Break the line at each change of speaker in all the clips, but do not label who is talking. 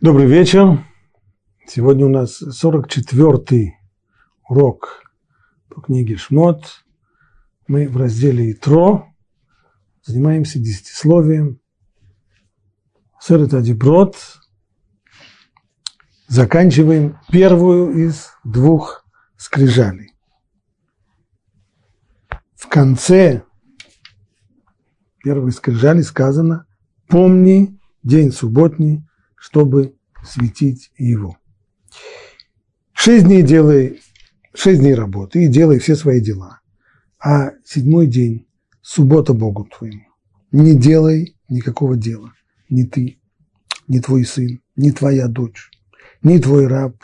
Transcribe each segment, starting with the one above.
Добрый вечер. Сегодня у нас 44-й урок по книге Шмот. Мы в разделе Итро занимаемся десятисловием. Сырет Адиброд. Заканчиваем первую из двух скрижалей. В конце первой скрижали сказано «Помни день субботний, чтобы светить его». Шесть дней делай, шесть дней работы и делай все свои дела. А седьмой день – суббота Богу твоему. Не делай никакого дела. Ни ты, ни твой сын, ни твоя дочь, ни твой раб,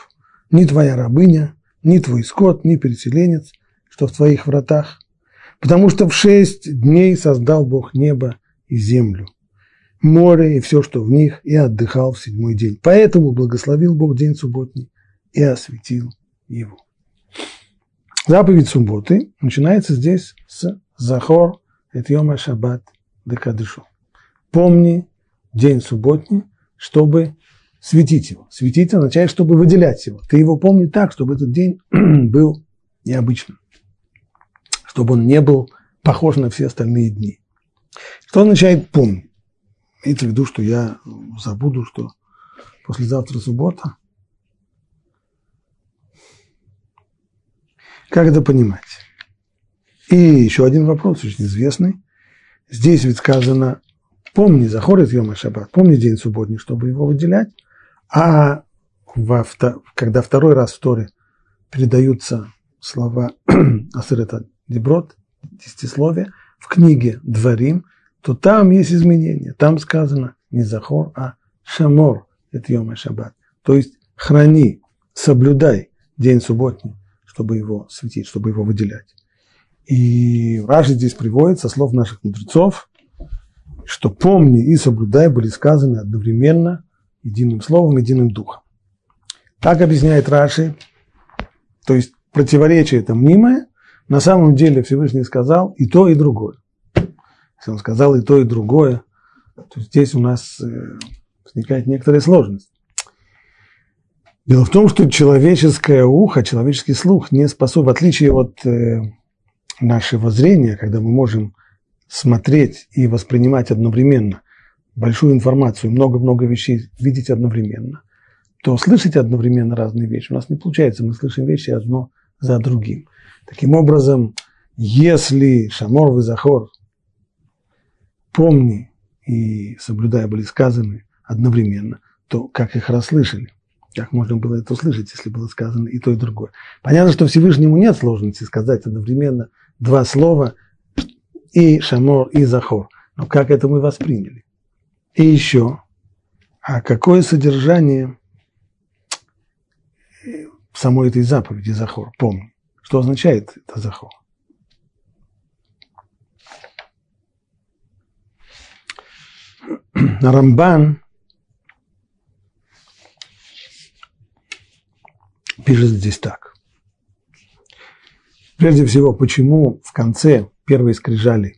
ни твоя рабыня, ни твой скот, ни переселенец, что в твоих вратах, потому что в шесть дней создал Бог небо и землю, море и все, что в них, и отдыхал в седьмой день. Поэтому благословил Бог день субботний и осветил его. Заповедь субботы начинается здесь с Захор Этьома Шаббат Декадышу. Помни день субботний, чтобы светить его. Светить означает, чтобы выделять его. Ты его помни так, чтобы этот день был необычным чтобы он не был похож на все остальные дни. Что означает помни? Имеется в виду, что я забуду, что послезавтра суббота. Как это понимать? И еще один вопрос, очень известный. Здесь ведь сказано, помни, заходит Йома Шаббат, помни день субботний, чтобы его выделять. А во, когда второй раз в Торе передаются слова Асырета Деброд, десятисловие, в книге Дворим, то там есть изменения. Там сказано не Захор, а Шамор, это Йом Шаббат. То есть храни, соблюдай день субботний, чтобы его светить, чтобы его выделять. И Раши здесь приводит со слов наших мудрецов, что помни и соблюдай были сказаны одновременно единым словом, единым духом. Так объясняет Раши, то есть противоречие это мнимое, на самом деле Всевышний сказал и то, и другое. Если он сказал и то, и другое, то здесь у нас э, возникает некоторая сложность. Дело в том, что человеческое ухо, человеческий слух не способен, в отличие от э, нашего зрения, когда мы можем смотреть и воспринимать одновременно большую информацию, много-много вещей видеть одновременно, то слышать одновременно разные вещи у нас не получается. Мы слышим вещи одно за другим. Таким образом, если Шамор и Захор, помни и соблюдая были сказаны одновременно, то как их расслышали? Как можно было это услышать, если было сказано и то, и другое? Понятно, что Всевышнему нет сложности сказать одновременно два слова и Шамор, и Захор. Но как это мы восприняли? И еще, а какое содержание самой этой заповеди Захор, помни? Что означает это захор? Рамбан пишет здесь так. Прежде всего, почему в конце первой скрижали,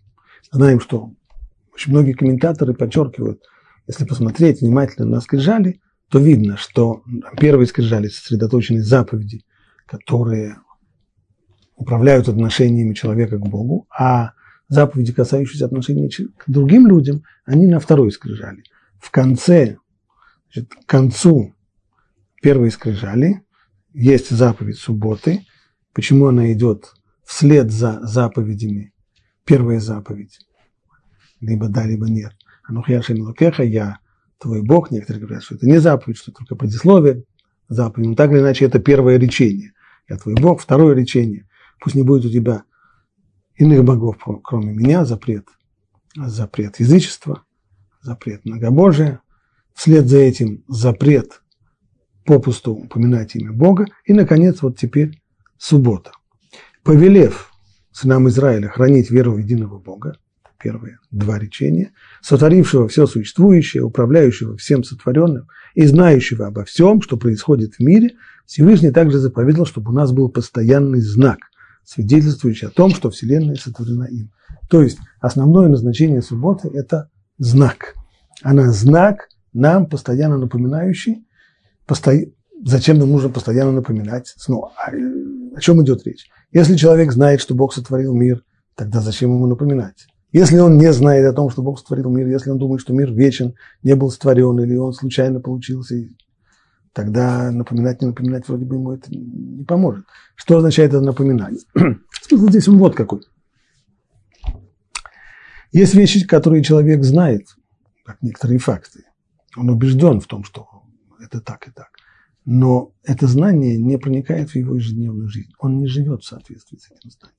знаем, что очень многие комментаторы подчеркивают, если посмотреть внимательно на скрижали, то видно, что первые скрижали сосредоточены заповеди, которые управляют отношениями человека к Богу, а заповеди, касающиеся отношений к другим людям, они на второй скрижали. В конце, значит, к концу первой скрижали есть заповедь субботы. Почему она идет вслед за заповедями? Первая заповедь. Либо да, либо нет. Анухьяшем лукеха, я твой Бог. Некоторые говорят, что это не заповедь, что только предисловие заповедь. Но так или иначе, это первое речение. Я твой Бог. Второе речение. Пусть не будет у тебя иных богов, кроме меня, запрет, запрет язычества, запрет многобожия. Вслед за этим запрет попусту упоминать имя Бога. И, наконец, вот теперь суббота. Повелев сынам Израиля хранить веру в единого Бога, первые два речения, сотворившего все существующее, управляющего всем сотворенным и знающего обо всем, что происходит в мире, Всевышний также заповедал, чтобы у нас был постоянный знак – свидетельствующий о том, что Вселенная сотворена им. То есть основное назначение субботы – это знак. Она знак, нам постоянно напоминающий, посто... зачем нам нужно постоянно напоминать? Снова, о, о чем идет речь? Если человек знает, что Бог сотворил мир, тогда зачем ему напоминать? Если он не знает о том, что Бог сотворил мир, если он думает, что мир вечен, не был сотворен, или он случайно получился, тогда напоминать, не напоминать, вроде бы ему это не поможет. Что означает это напоминание? Смысл здесь он вот какой. Есть вещи, которые человек знает, как некоторые факты. Он убежден в том, что это так и так. Но это знание не проникает в его ежедневную жизнь. Он не живет в соответствии с этим знанием.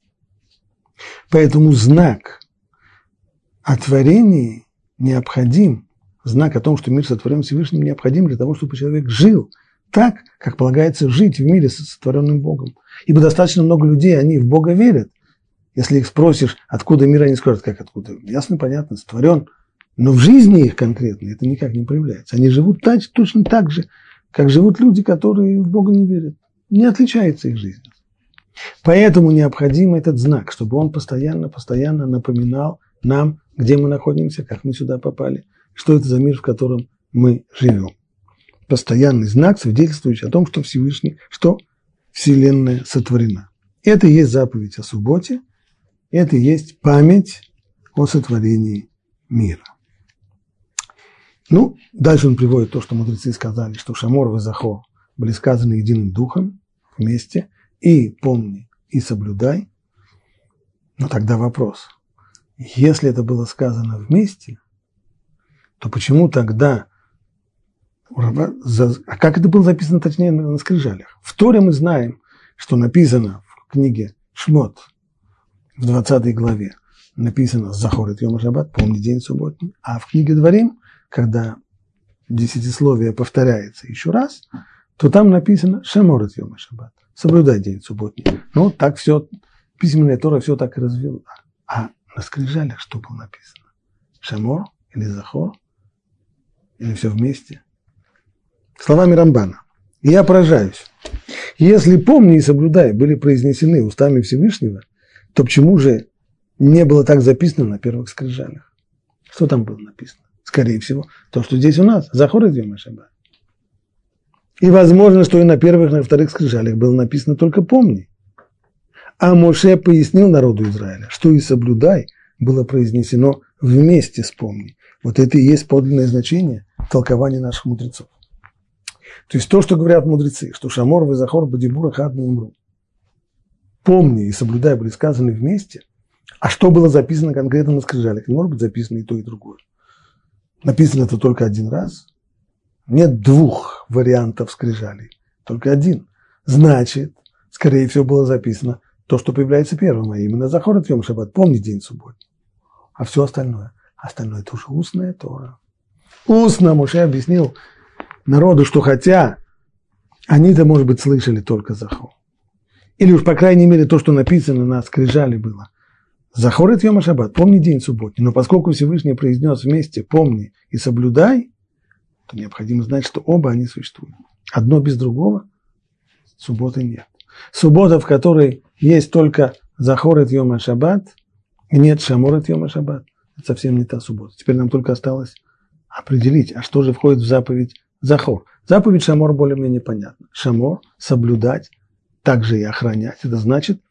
Поэтому знак о творении необходим, знак о том, что мир сотворен Всевышним, необходим для того, чтобы человек жил так, как полагается жить в мире с сотворенным Богом. Ибо достаточно много людей, они в Бога верят. Если их спросишь, откуда мир, они скажут, как откуда. Ясно, понятно, сотворен. Но в жизни их конкретно это никак не проявляется. Они живут так, точно так же, как живут люди, которые в Бога не верят. Не отличается их жизнь. Поэтому необходим этот знак, чтобы он постоянно, постоянно напоминал нам, где мы находимся, как мы сюда попали, что это за мир, в котором мы живем. Постоянный знак, свидетельствующий о том, что Всевышний, что Вселенная сотворена. Это и есть заповедь о субботе, это и есть память о сотворении мира. Ну, дальше он приводит то, что мудрецы сказали, что Шамор и Захор были сказаны единым духом вместе, и помни, и соблюдай. Но тогда вопрос, если это было сказано вместе, то почему тогда, а как это было записано точнее на скрижалях? В Торе мы знаем, что написано в книге Шмот в 20 главе, написано «Захор и Йом Шаббат», помни день субботний, а в книге Дворим когда десятисловие повторяется еще раз, то там написано «Шаморет Йома Шаббат» – «Соблюдай день субботний». Ну, так все, письменная Тора все так и развела. А на скрижалях что было написано? Шамор или Захор? Или все вместе? Словами Рамбана. И я поражаюсь. Если «помни и соблюдай» были произнесены устами Всевышнего, то почему же не было так записано на первых скрижалях? Что там было написано? скорее всего, то, что здесь у нас, Захор из Йома Шаббат. И возможно, что и на первых, и на вторых скрижалях было написано только «помни». А Моше пояснил народу Израиля, что и «соблюдай» было произнесено вместе с «помни». Вот это и есть подлинное значение толкования наших мудрецов. То есть то, что говорят мудрецы, что Шамор, Везахор, Бадибура, Хадна умру. Помни и соблюдай были сказаны вместе, а что было записано конкретно на скрижалях? Не может быть записано и то, и другое. Написано это только один раз. Нет двух вариантов скрижалей, только один. Значит, скорее всего, было записано то, что появляется первым, а именно Захор Йом Шаббат, помни день субботний. А все остальное, остальное это уже устная Тора. Устно Муше объяснил народу, что хотя они-то, может быть, слышали только Захор. Или уж, по крайней мере, то, что написано на скрижале было. Захорет Йома Шаббат, помни день субботний. Но поскольку Всевышний произнес вместе «помни» и «соблюдай», то необходимо знать, что оба они существуют. Одно без другого субботы нет. Суббота, в которой есть только Захорет Йома Шаббат, и нет Шаморет Йома Шаббат, это совсем не та суббота. Теперь нам только осталось определить, а что же входит в заповедь Захор. Заповедь Шамор более-менее понятна. Шамор – соблюдать, также и охранять. Это значит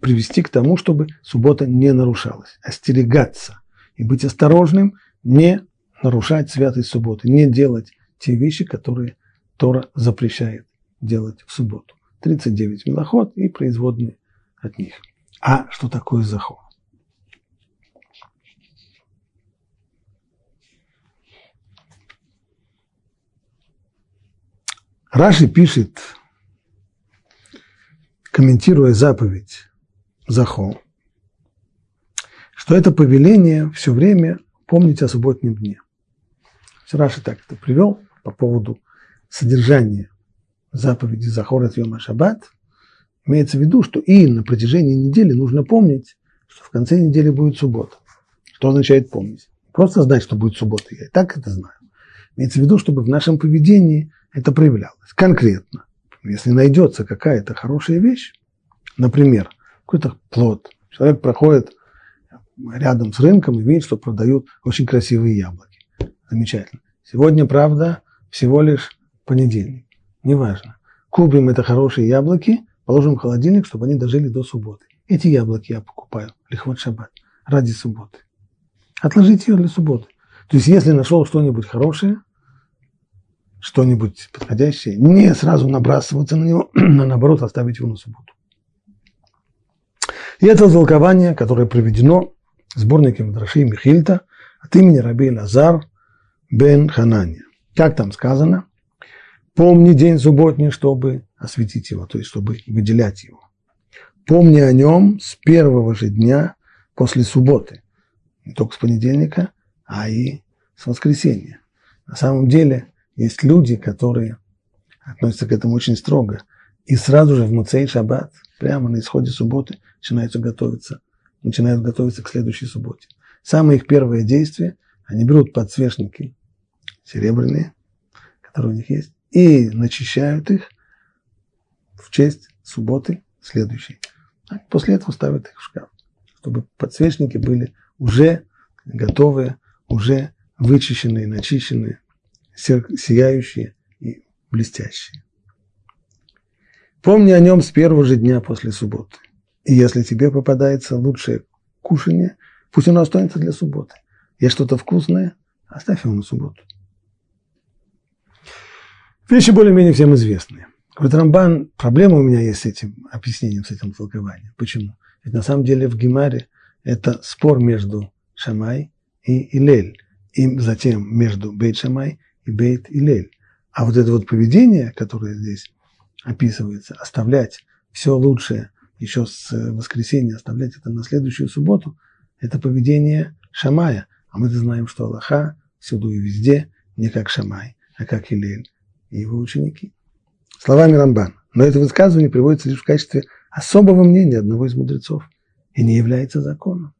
привести к тому, чтобы суббота не нарушалась, остерегаться и быть осторожным, не нарушать святость субботы, не делать те вещи, которые Тора запрещает делать в субботу. 39 милоход и производные от них. А что такое заход? Раши пишет, комментируя заповедь Захо, что это повеление все время помнить о субботнем дне. Раши так это привел по поводу содержания заповеди Захор от Йома Шаббат. Имеется в виду, что и на протяжении недели нужно помнить, что в конце недели будет суббота. Что означает помнить? Просто знать, что будет суббота. Я и так это знаю. Имеется в виду, чтобы в нашем поведении это проявлялось. Конкретно. Если найдется какая-то хорошая вещь, например, какой-то плод. Человек проходит рядом с рынком и видит, что продают очень красивые яблоки. Замечательно. Сегодня, правда, всего лишь понедельник, неважно. Купим это хорошие яблоки, положим в холодильник, чтобы они дожили до субботы. Эти яблоки я покупаю, лихвот шаббат, ради субботы. Отложите ее для субботы. То есть, если нашел что-нибудь хорошее, что-нибудь подходящее, не сразу набрасываться на него, а наоборот оставить его на субботу. И это толкование, которое проведено в сборнике Мадраши Михильта от имени Раби Лазар бен Ханания. Как там сказано? Помни день субботний, чтобы осветить его, то есть чтобы выделять его. Помни о нем с первого же дня после субботы. Не только с понедельника, а и с воскресенья. На самом деле есть люди, которые относятся к этому очень строго. И сразу же в Муцей Шаббат, прямо на исходе субботы, начинают готовиться, начинают готовиться к следующей субботе. Самое их первое действие, они берут подсвечники серебряные, которые у них есть, и начищают их в честь субботы следующей. А после этого ставят их в шкаф, чтобы подсвечники были уже готовые, уже вычищенные, начищенные, сияющие и блестящие. Помни о нем с первого же дня после субботы. И если тебе попадается лучшее кушание, пусть оно останется для субботы. Есть что-то вкусное, оставь его на субботу. Вещи более-менее всем известные. Говорит Рамбан, проблема у меня есть с этим объяснением, с этим толкованием. Почему? Ведь на самом деле в Гемаре это спор между Шамай и Илель, и затем между Бейт Шамай и Бейт Илель. А вот это вот поведение, которое здесь описывается, оставлять все лучшее еще с воскресенья, оставлять это на следующую субботу, это поведение Шамая. А мы знаем, что Аллаха всюду и везде не как Шамай, а как Илель и его ученики. Словами Рамбан. Но это высказывание приводится лишь в качестве особого мнения одного из мудрецов и не является законом.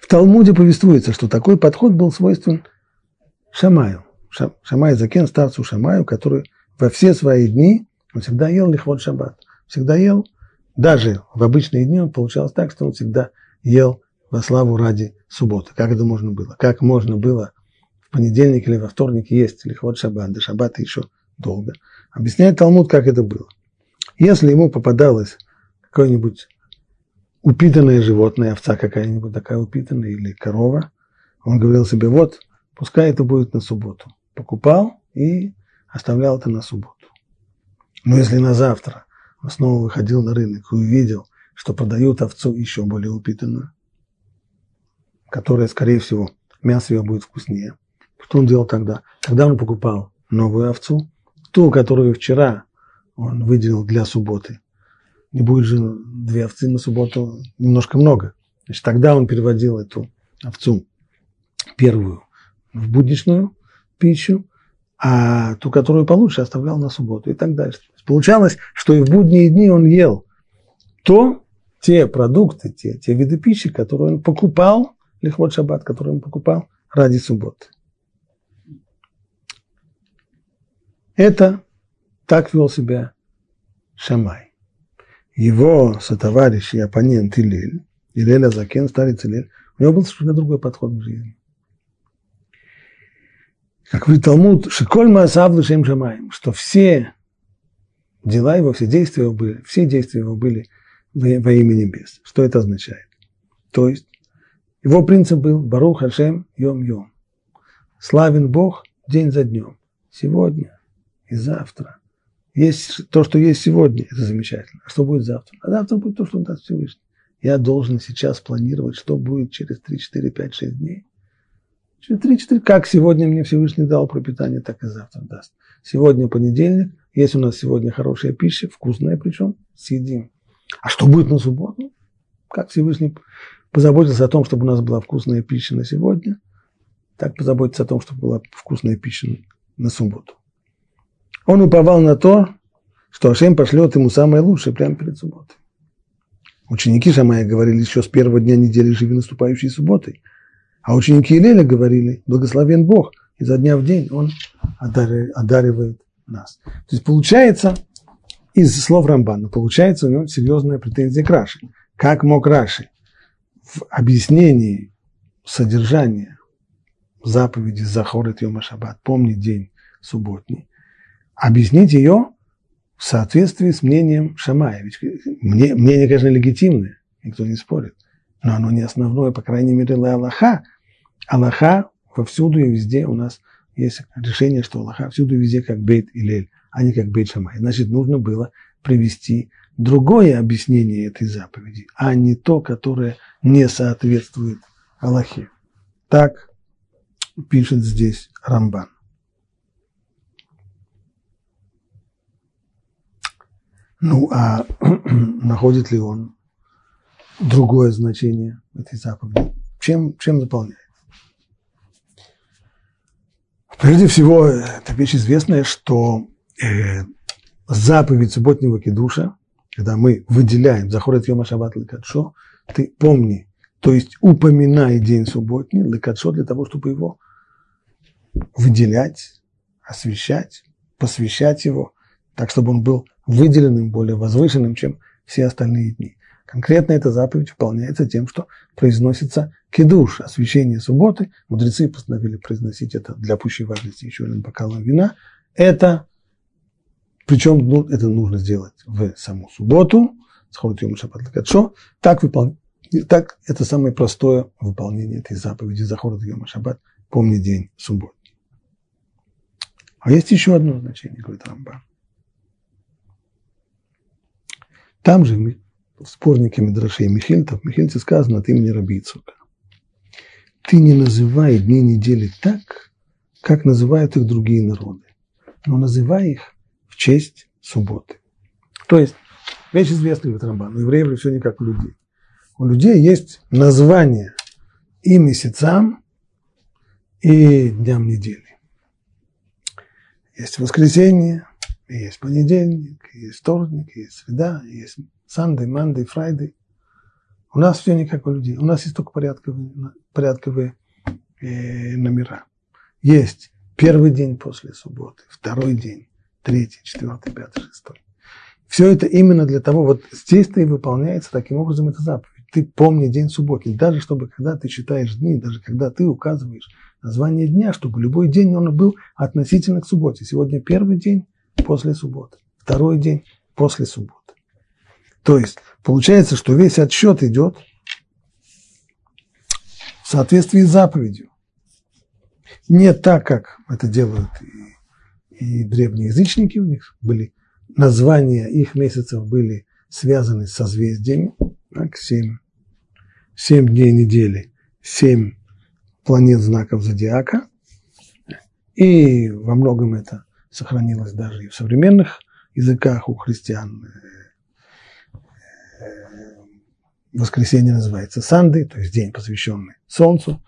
В Талмуде повествуется, что такой подход был свойствен Шамаю. Шамай Закен, старцу Шамаю, который во все свои дни, он всегда ел лихвот шаббат. Всегда ел, даже в обычные дни он получалось так, что он всегда ел во славу ради субботы. Как это можно было? Как можно было в понедельник или во вторник есть лихвот шаббат, до шаббата еще долго. Объясняет Талмуд, как это было. Если ему попадалось какое-нибудь упитанное животное, овца какая-нибудь такая упитанная или корова, он говорил себе, вот, пускай это будет на субботу. Покупал и оставлял это на субботу. Но если на завтра он снова выходил на рынок и увидел, что продают овцу еще более упитанную, которая, скорее всего, мясо ее будет вкуснее, что он делал тогда? Тогда он покупал новую овцу, ту, которую вчера он выделил для субботы. Не будет же две овцы на субботу немножко много. Значит, тогда он переводил эту овцу первую в будничную пищу, а ту, которую получше, оставлял на субботу и так дальше. Получалось, что и в будние дни он ел то, те продукты, те, те виды пищи, которые он покупал, лихвот шаббат, которые он покупал ради субботы. Это так вел себя Шамай. Его сотоварищ и оппонент Илель, Илель Азакен, старец Илель, у него был совершенно другой подход к жизни. Как говорит Талмуд, Шиколь Маасав Шем Шамаем, что все дела его, все действия его были, все действия его были во, во имя небес. Что это означает? То есть, его принцип был Барух Хашем Йом Йом. Славен Бог день за днем. Сегодня и завтра. Есть то, что есть сегодня, это замечательно. А что будет завтра? А завтра будет то, что даст Всевышний. Я должен сейчас планировать, что будет через 3, 4, 5, 6 дней. Через 3-4, как сегодня мне Всевышний дал пропитание, так и завтра даст. Сегодня понедельник, есть у нас сегодня хорошая пища, вкусная причем, съедим. А что будет на субботу? Как Всевышний позаботился о том, чтобы у нас была вкусная пища на сегодня, так позаботиться о том, чтобы была вкусная пища на субботу. Он уповал на то, что Ашем пошлет ему самое лучшее прямо перед субботой. Ученики Шамая говорили еще с первого дня недели живи наступающей субботой – а ученики Илеля говорили, благословен Бог, изо дня в день Он одаривает нас. То есть получается, из слов Рамбана, получается у него серьезная претензия к Раши. Как мог Раши в объяснении содержания заповеди Захорет Йома Шаббат, помни день субботний, объяснить ее в соответствии с мнением Шамая. Ведь мне, мнение, конечно, легитимное, никто не спорит, но оно не основное, по крайней мере, для Аллаха. Аллаха повсюду и везде у нас есть решение, что Аллаха всюду и везде как Бейт и Лель, а не как Бейт Шамай. Значит, нужно было привести другое объяснение этой заповеди, а не то, которое не соответствует Аллахе. Так пишет здесь Рамбан. Ну, а находит ли он другое значение этой заповеди? Чем, чем заполняет? Прежде всего, это вещь известная, что э, заповедь субботнего кедуша, когда мы выделяем Захорет Йома Шаббат Лекадшо, ты помни, то есть упоминай день субботний Лекадшо для того, чтобы его выделять, освещать, посвящать его, так, чтобы он был выделенным, более возвышенным, чем все остальные дни. Конкретно эта заповедь выполняется тем, что произносится кедуш, освящение субботы. Мудрецы постановили произносить это для пущей важности еще один бокалом вина. Это, причем ну, это нужно сделать в саму субботу, так, выпол... так это самое простое выполнение этой заповеди Захорот Йома Шаббат, помни день субботы. А есть еще одно значение, говорит Рамбан. Там же в спорнике Медрашей Михельтов, Михельте сказано от имени Раби Ицука. Ты не называй дни недели так, как называют их другие народы, но называй их в честь субботы. То есть, вещь известная в Рамбан, у евреев все не как у людей. У людей есть название и месяцам, и дням недели. Есть воскресенье, есть понедельник, есть вторник, есть среда, есть Sunday, Monday, Friday. У нас все не как у людей. У нас есть только порядковые, порядковые э, номера. Есть первый день после субботы, второй день, третий, четвертый, пятый, шестой. Все это именно для того, вот здесь-то и выполняется таким образом эта заповедь. Ты помни день субботний, даже чтобы когда ты читаешь дни, даже когда ты указываешь название дня, чтобы любой день он был относительно к субботе. Сегодня первый день после субботы, второй день после субботы. То есть получается, что весь отсчет идет в соответствии с заповедью. Не так, как это делают и, и древние язычники, у них были названия их месяцев были связаны с созвездиями, так, семь, семь дней недели, семь планет знаков зодиака. И во многом это сохранилось даже и в современных языках у христиан. Воскресенье называется Санды, то есть день, посвященный Солнцу.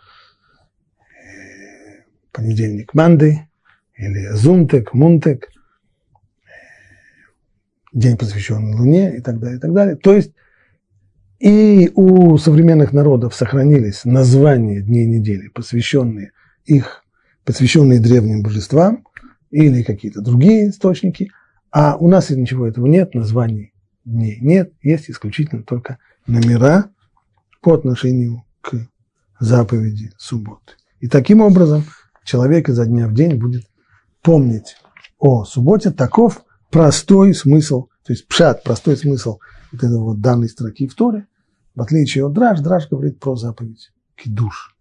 Понедельник Манды или Зунтек, Мунтек. День, посвященный Луне и так далее, и так далее. То есть и у современных народов сохранились названия дней недели, посвященные их, посвященные древним божествам или какие-то другие источники, а у нас ничего этого нет, названий дней нет, есть исключительно только номера по отношению к заповеди субботы. И таким образом человек изо дня в день будет помнить о субботе, таков простой смысл, то есть пшат, простой смысл вот этой вот данной строки в Торе, в отличие от Драж, Драж говорит про заповедь кидуш.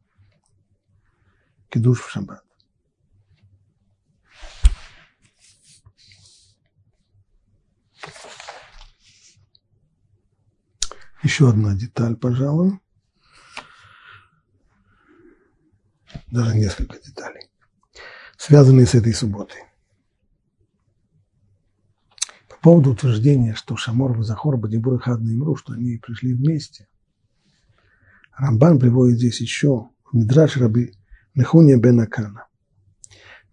Кидуш в шаббат. Еще одна деталь, пожалуй. Даже несколько деталей, связанные с этой субботой поводу утверждения, что Шамор, Захор, Бадибур и Хадна Имру, что они пришли вместе, Рамбан приводит здесь еще Мидраш Раби Нехуния бен Акана.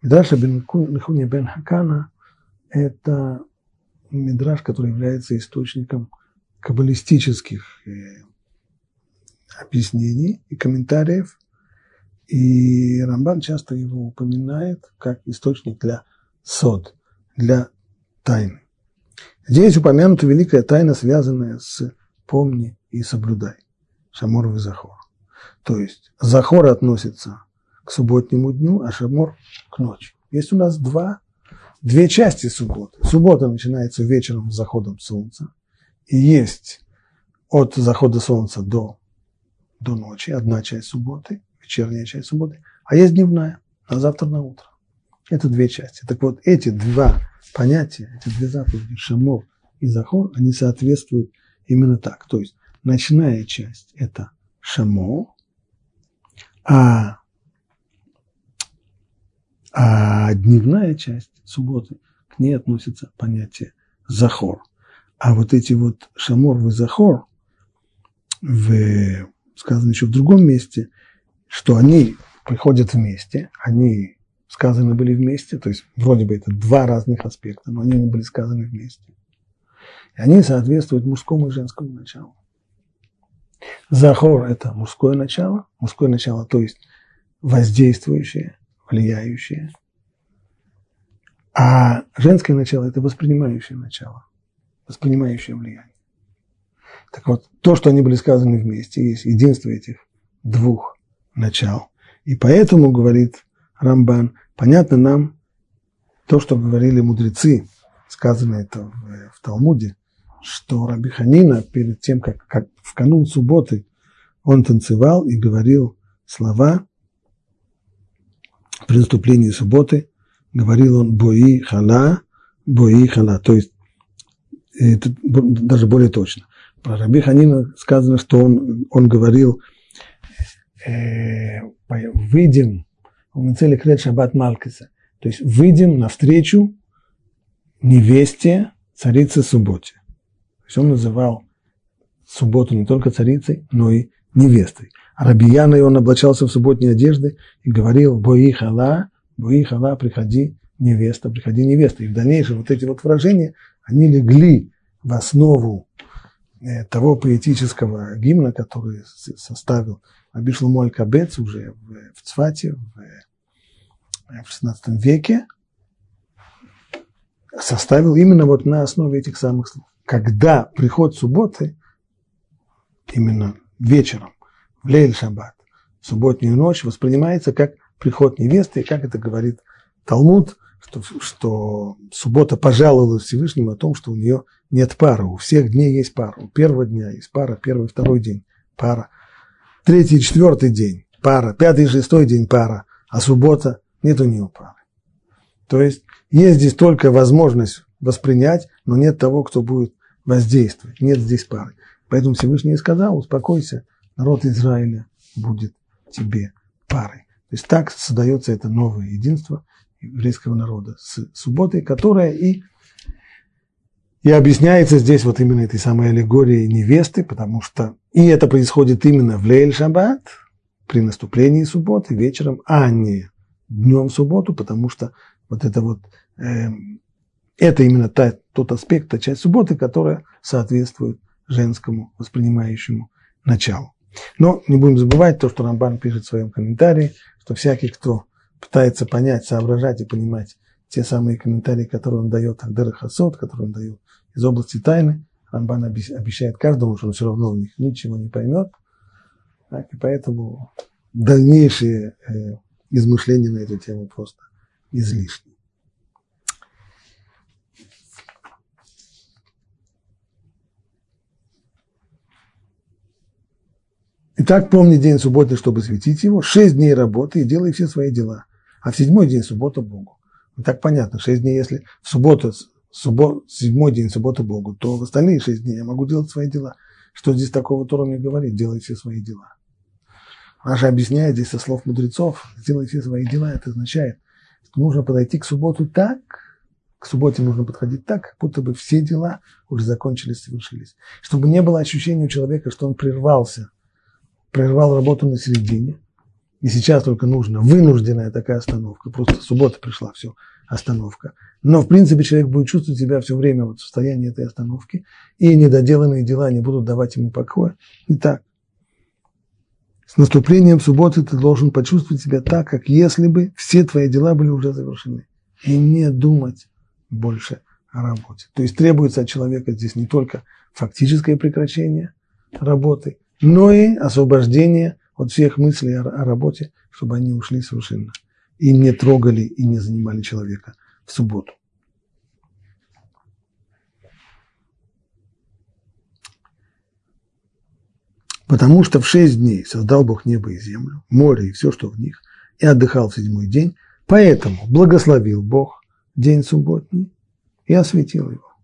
Мидраш Раби Нехуния бен Акана – это мидраш, который является источником каббалистических э, объяснений и комментариев. И Рамбан часто его упоминает как источник для сод, для тайны. Здесь упомянута великая тайна, связанная с «помни и соблюдай» Шамор и Захор. То есть Захор относится к субботнему дню, а шамор к ночи. Есть у нас два, две части субботы. Суббота начинается вечером с заходом солнца. Есть от захода солнца до, до ночи одна часть субботы, вечерняя часть субботы, а есть дневная, на завтра на утро. Это две части. Так вот, эти два понятия, эти две заповеди, шамор и захор, они соответствуют именно так. То есть, ночная часть – это шамор, а, а дневная часть субботы, к ней относится понятие захор. А вот эти вот шамор и захор, в, сказано еще в другом месте, что они приходят вместе, они сказаны были вместе, то есть вроде бы это два разных аспекта, но они не были сказаны вместе. И они соответствуют мужскому и женскому началу. Захор – это мужское начало, мужское начало, то есть воздействующее, влияющее. А женское начало – это воспринимающее начало, воспринимающее влияние. Так вот, то, что они были сказаны вместе, есть единство этих двух начал. И поэтому, говорит Рамбан, понятно нам то, что говорили мудрецы, сказано это в, в Талмуде, что Раби Ханина перед тем, как, как в канун субботы он танцевал и говорил слова при наступлении субботы, говорил он «бои хала, бои хала», то есть это даже более точно. Про Раби Ханина сказано, что он, он говорил э, «выйдем в цели крет шаббат Малкиса», то есть выйдем навстречу невесте царицы субботе. То есть он называл субботу не только царицей, но и невестой. А Рабияной он облачался в субботние одежды и говорил «Бои хала, бои хала, приходи, невеста, приходи, невеста». И в дальнейшем вот эти вот выражения, они легли в основу э, того поэтического гимна, который составил Абишлу Аль Кабец уже в, в Цвате в, в 16 веке, составил именно вот на основе этих самых слов. Когда приход субботы, именно вечером, в Лейль Шаббат, в субботнюю ночь, воспринимается как приход невесты, и как это говорит Талмуд, что, что суббота пожаловала Всевышнему о том, что у нее нет пары. У всех дней есть пара. У первого дня есть пара, первый, второй день пара. Третий, четвертый день пара, пятый, шестой день пара, а суббота нет у нее пары. То есть есть здесь только возможность воспринять, но нет того, кто будет воздействовать. Нет здесь пары. Поэтому Всевышний сказал, успокойся, народ Израиля будет тебе парой. То есть так создается это новое единство еврейского народа с субботой, которая и, и объясняется здесь вот именно этой самой аллегорией невесты, потому что и это происходит именно в Лейль Шаббат, при наступлении субботы вечером, а не днем в субботу, потому что вот это вот э, это именно та, тот аспект, та часть субботы, которая соответствует женскому воспринимающему началу. Но не будем забывать то, что Рамбан пишет в своем комментарии, что всякий, кто пытается понять, соображать и понимать те самые комментарии, которые он дает Агдер Хасот, которые он дает из области тайны, Рамбан обещает каждому, что он все равно в них ничего не поймет. Так, и поэтому дальнейшие э, измышления на эту тему просто излишни. Итак, помни день субботы, чтобы светить его, шесть дней работы и делай все свои дела. А в седьмой день суббота Богу. И так понятно, шесть дней, если в субботу, суббот, седьмой день суббота Богу, то в остальные шесть дней я могу делать свои дела. Что здесь такого Тора мне говорит? Делай все свои дела. Раша объясняет здесь со слов мудрецов, сделай все свои дела, это означает, что нужно подойти к субботу так, к субботе нужно подходить так, как будто бы все дела уже закончились, совершились. Чтобы не было ощущения у человека, что он прервался прервал работу на середине, и сейчас только нужна вынужденная такая остановка, просто суббота пришла, все, остановка. Но, в принципе, человек будет чувствовать себя все время вот в состоянии этой остановки, и недоделанные дела не будут давать ему покоя. Итак, с наступлением субботы ты должен почувствовать себя так, как если бы все твои дела были уже завершены. И не думать больше о работе. То есть требуется от человека здесь не только фактическое прекращение работы, но и освобождение от всех мыслей о, о работе, чтобы они ушли совершенно. И не трогали, и не занимали человека в субботу. Потому что в шесть дней создал Бог небо и землю, море и все, что в них, и отдыхал в седьмой день, поэтому благословил Бог день субботний и осветил его.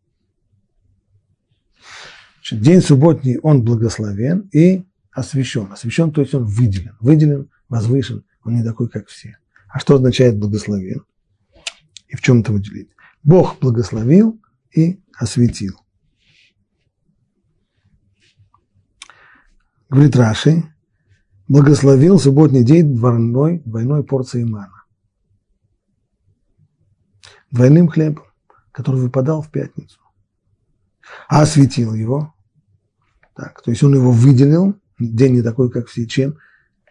День субботний, он благословен и освящен. Освящен, то есть он выделен. Выделен, возвышен, он не такой, как все. А что означает благословен? И в чем это выделить? Бог благословил и осветил. Говорит Раши, благословил субботний день двойной, двойной порцией мана. Двойным хлебом, который выпадал в пятницу. А осветил его. Так, то есть он его выделил, день не такой, как все, чем?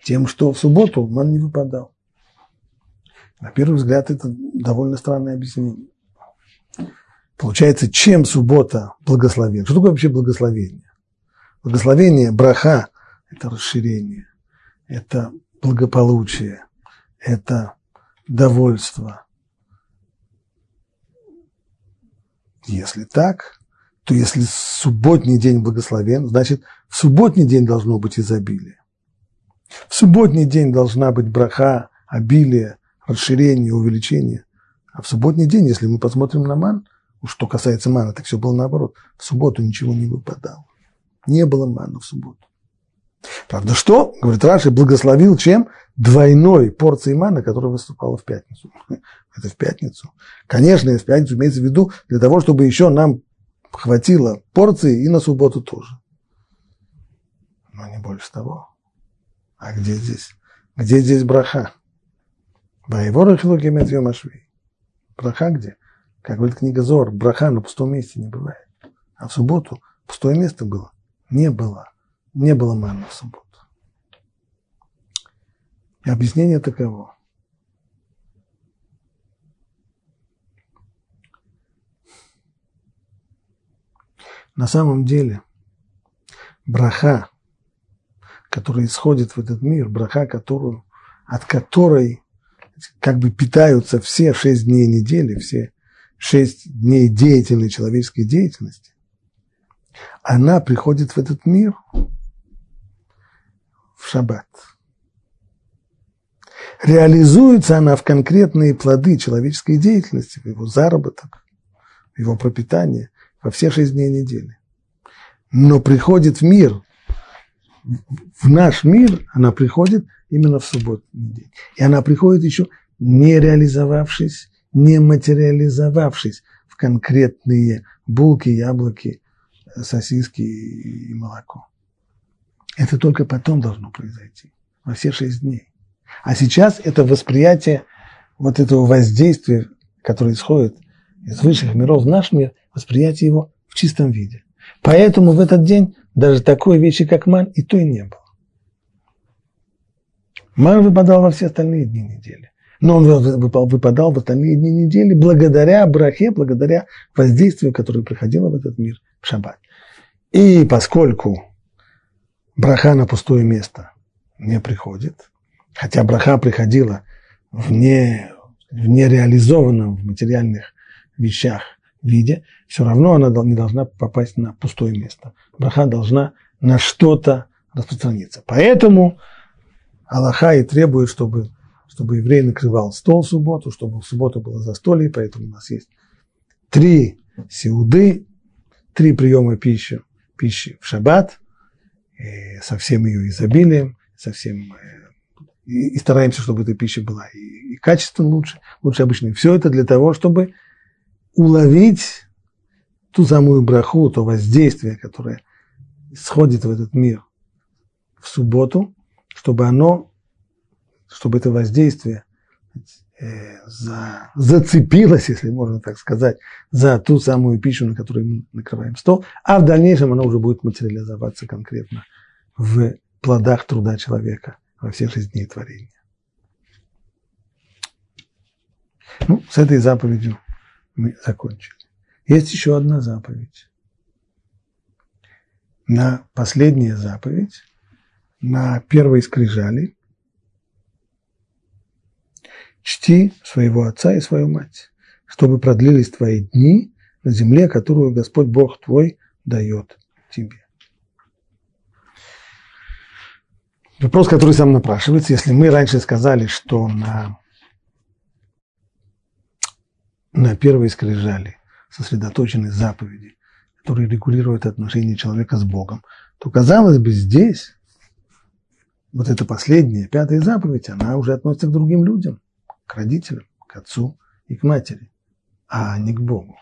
Тем, что в субботу ман не выпадал. На первый взгляд, это довольно странное объяснение. Получается, чем суббота благословен? Что такое вообще благословение? Благословение, браха – это расширение, это благополучие, это довольство. Если так, то если субботний день благословен, значит, в субботний день должно быть изобилие. В субботний день должна быть браха, обилие, расширение, увеличение. А в субботний день, если мы посмотрим на ман, что касается мана, так все было наоборот. В субботу ничего не выпадало. Не было мана в субботу. Правда, что? Говорит Раши, благословил чем? Двойной порцией мана, которая выступала в пятницу. Это в пятницу. Конечно, в пятницу имеется в виду для того, чтобы еще нам хватило порции и на субботу тоже. Но не больше того. А где здесь? Где здесь браха? Воевора хилогемет йомашви. Браха где? Как говорит книга Зор, браха на пустом месте не бывает. А в субботу пустое место было не было. Не было маны в субботу. И объяснение таково. На самом деле, браха, которая исходит в этот мир, браха, которую, от которой как бы питаются все шесть дней недели, все шесть дней деятельной человеческой деятельности, она приходит в этот мир в шаббат. Реализуется она в конкретные плоды человеческой деятельности, в его заработок, в его пропитание, во все шесть дней недели. Но приходит в мир, в наш мир, она приходит именно в субботний день. И она приходит еще не реализовавшись, не материализовавшись в конкретные булки, яблоки, сосиски и молоко. Это только потом должно произойти, во все шесть дней. А сейчас это восприятие вот этого воздействия, которое исходит из высших миров в наш мир, восприятие его в чистом виде. Поэтому в этот день даже такой вещи, как ман, и то и не было. Ман выпадал во все остальные дни недели. Но он выпадал в остальные дни недели благодаря брахе, благодаря воздействию, которое приходило в этот мир в шаббат. И поскольку браха на пустое место не приходит, хотя браха приходила в, не, в нереализованном в материальных вещах виде, все равно она не должна попасть на пустое место. Браха должна на что-то распространиться. Поэтому Аллаха и требует, чтобы, чтобы еврей накрывал стол в субботу, чтобы в субботу было застолье, поэтому у нас есть три сеуды, три приема пищи пищи в шаббат, со всем ее изобилием, со всем, э, и, и стараемся, чтобы эта пища была и, и качественно лучше, лучше обычной. Все это для того, чтобы уловить ту самую браху, то воздействие, которое сходит в этот мир в субботу, чтобы оно, чтобы это воздействие Э, за, зацепилась, если можно так сказать, за ту самую пищу, на которой мы накрываем стол, а в дальнейшем она уже будет материализоваться конкретно в плодах труда человека во всех шесть дней творения. Ну, с этой заповедью мы закончили. Есть еще одна заповедь. На последняя заповедь на первой скрижали «Чти своего отца и свою мать, чтобы продлились твои дни на земле, которую Господь Бог твой дает тебе». Вопрос, который сам напрашивается, если мы раньше сказали, что на, на первой скрижали сосредоточены заповеди, которые регулируют отношения человека с Богом, то, казалось бы, здесь вот эта последняя, пятая заповедь, она уже относится к другим людям, к родителям, к отцу и к матери, а не к Богу.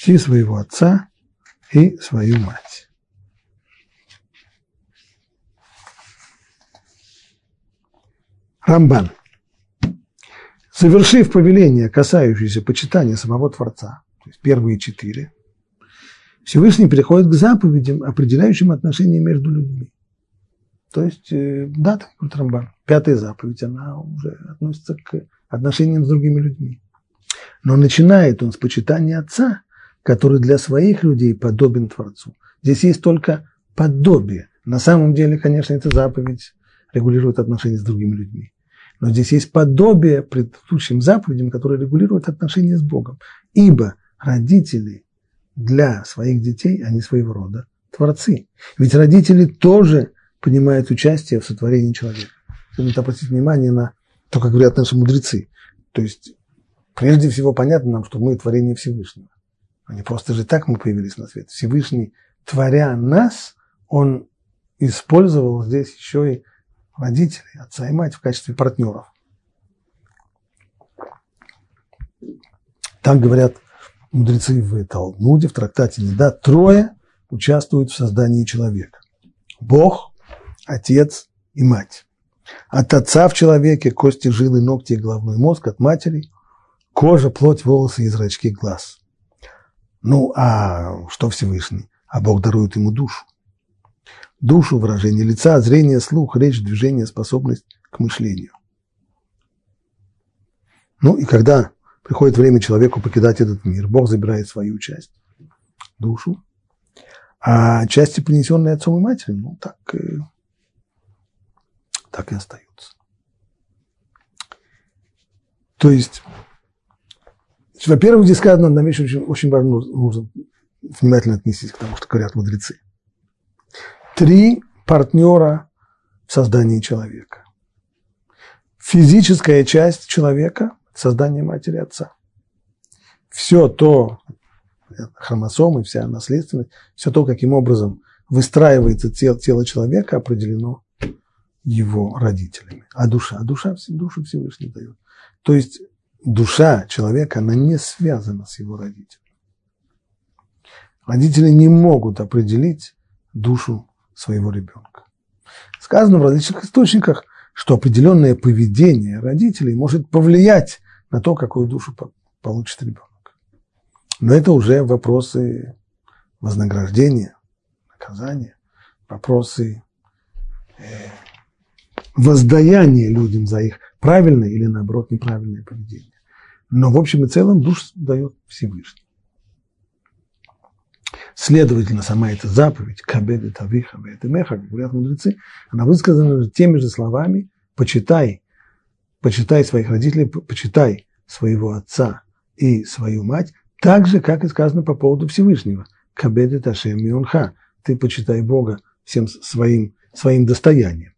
чти своего отца и свою мать. Рамбан. Совершив повеление, касающееся почитания самого Творца, то есть первые четыре, Всевышний переходит к заповедям, определяющим отношения между людьми. То есть, э, да, так вот Рамбан, пятая заповедь, она уже относится к отношениям с другими людьми. Но начинает он с почитания отца, который для своих людей подобен Творцу. Здесь есть только подобие. На самом деле, конечно, эта заповедь регулирует отношения с другими людьми. Но здесь есть подобие предыдущим заповедям, которые регулируют отношения с Богом. Ибо родители для своих детей, они своего рода творцы. Ведь родители тоже принимают участие в сотворении человека. Следует обратить внимание на то, как говорят наши мудрецы. То есть, прежде всего, понятно нам, что мы творение Всевышнего. А не просто же так мы появились на свет. Всевышний, творя нас, он использовал здесь еще и родителей, отца и мать в качестве партнеров. Так говорят мудрецы в Талмуде, в трактате Неда, трое участвуют в создании человека. Бог, Отец и Мать. От отца в человеке кости, жилы, ногти и головной мозг, от матери кожа, плоть, волосы и зрачки глаз. Ну, а что Всевышний? А Бог дарует ему душу. Душу, выражение лица, зрение, слух, речь, движение, способность к мышлению. Ну и когда приходит время человеку покидать этот мир, Бог забирает свою часть, душу, а части, принесенные отцом и матерью, ну так, так и остаются. То есть во-первых, здесь сказано одна вещь очень, очень важно, нужно внимательно отнестись к тому, что говорят мудрецы. Три партнера в создании человека. Физическая часть человека – создание матери отца. Все то, хромосомы, вся наследственность, все то, каким образом выстраивается тело, тело человека, определено его родителями. А душа? А душа, душу Всевышний дает. То есть душа человека, она не связана с его родителем. Родители не могут определить душу своего ребенка. Сказано в различных источниках, что определенное поведение родителей может повлиять на то, какую душу получит ребенок. Но это уже вопросы вознаграждения, наказания, вопросы э, воздаяния людям за их правильное или, наоборот, неправильное поведение. Но в общем и целом душ дает Всевышний. Следовательно, сама эта заповедь, кабеды тавиха меха, как говорят мудрецы, она высказана теми же словами, почитай, почитай своих родителей, почитай своего отца и свою мать, так же, как и сказано по поводу Всевышнего. Кабеды ташем мионха, ты почитай Бога всем своим, своим достоянием.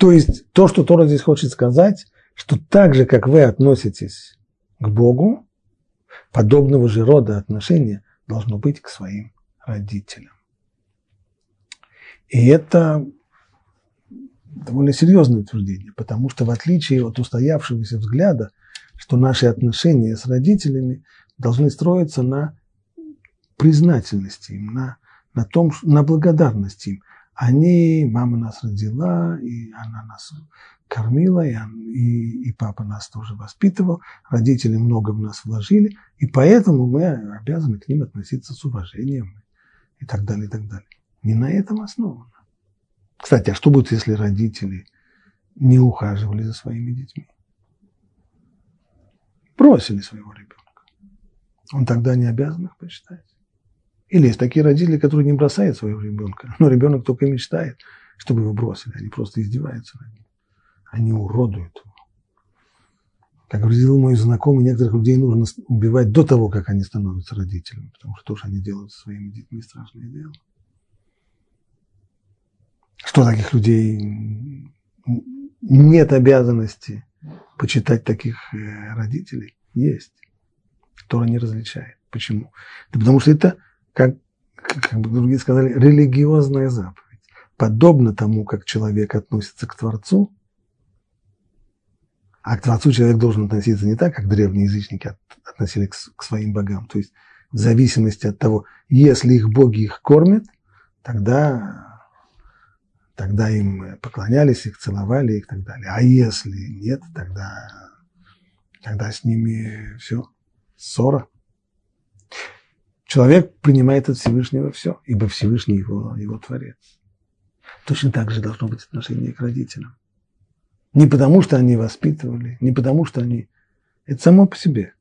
То есть то, что Тора здесь хочет сказать, что так же, как вы относитесь к Богу, подобного же рода отношения должно быть к своим родителям. И это довольно серьезное утверждение, потому что в отличие от устоявшегося взгляда, что наши отношения с родителями должны строиться на признательности им, на, на, том, на благодарности им. Они, мама нас родила, и она нас кормила, и, и, и папа нас тоже воспитывал, родители много в нас вложили, и поэтому мы обязаны к ним относиться с уважением и так далее, и так далее. Не на этом основано. Кстати, а что будет, если родители не ухаживали за своими детьми? Бросили своего ребенка. он тогда не обязан их почитать. Или есть такие родители, которые не бросают своего ребенка, но ребенок только мечтает, чтобы его бросили, они просто издеваются над ним. Они уродуют его. Как говорил мой знакомый, некоторых людей нужно убивать до того, как они становятся родителями, потому что то, что они делают со своими детьми, страшное дело. Что таких людей нет обязанности почитать таких э, родителей? Есть. Тора не различает. Почему? Да потому что это, как, как бы другие сказали, религиозная заповедь. Подобно тому, как человек относится к Творцу, а к Творцу человек должен относиться не так, как древние язычники относились к, своим богам. То есть в зависимости от того, если их боги их кормят, тогда, тогда им поклонялись, их целовали и так далее. А если нет, тогда, тогда с ними все, ссора. Человек принимает от Всевышнего все, ибо Всевышний его, его творец. Точно так же должно быть отношение к родителям. Не потому, что они воспитывали, не потому, что они... Это само по себе.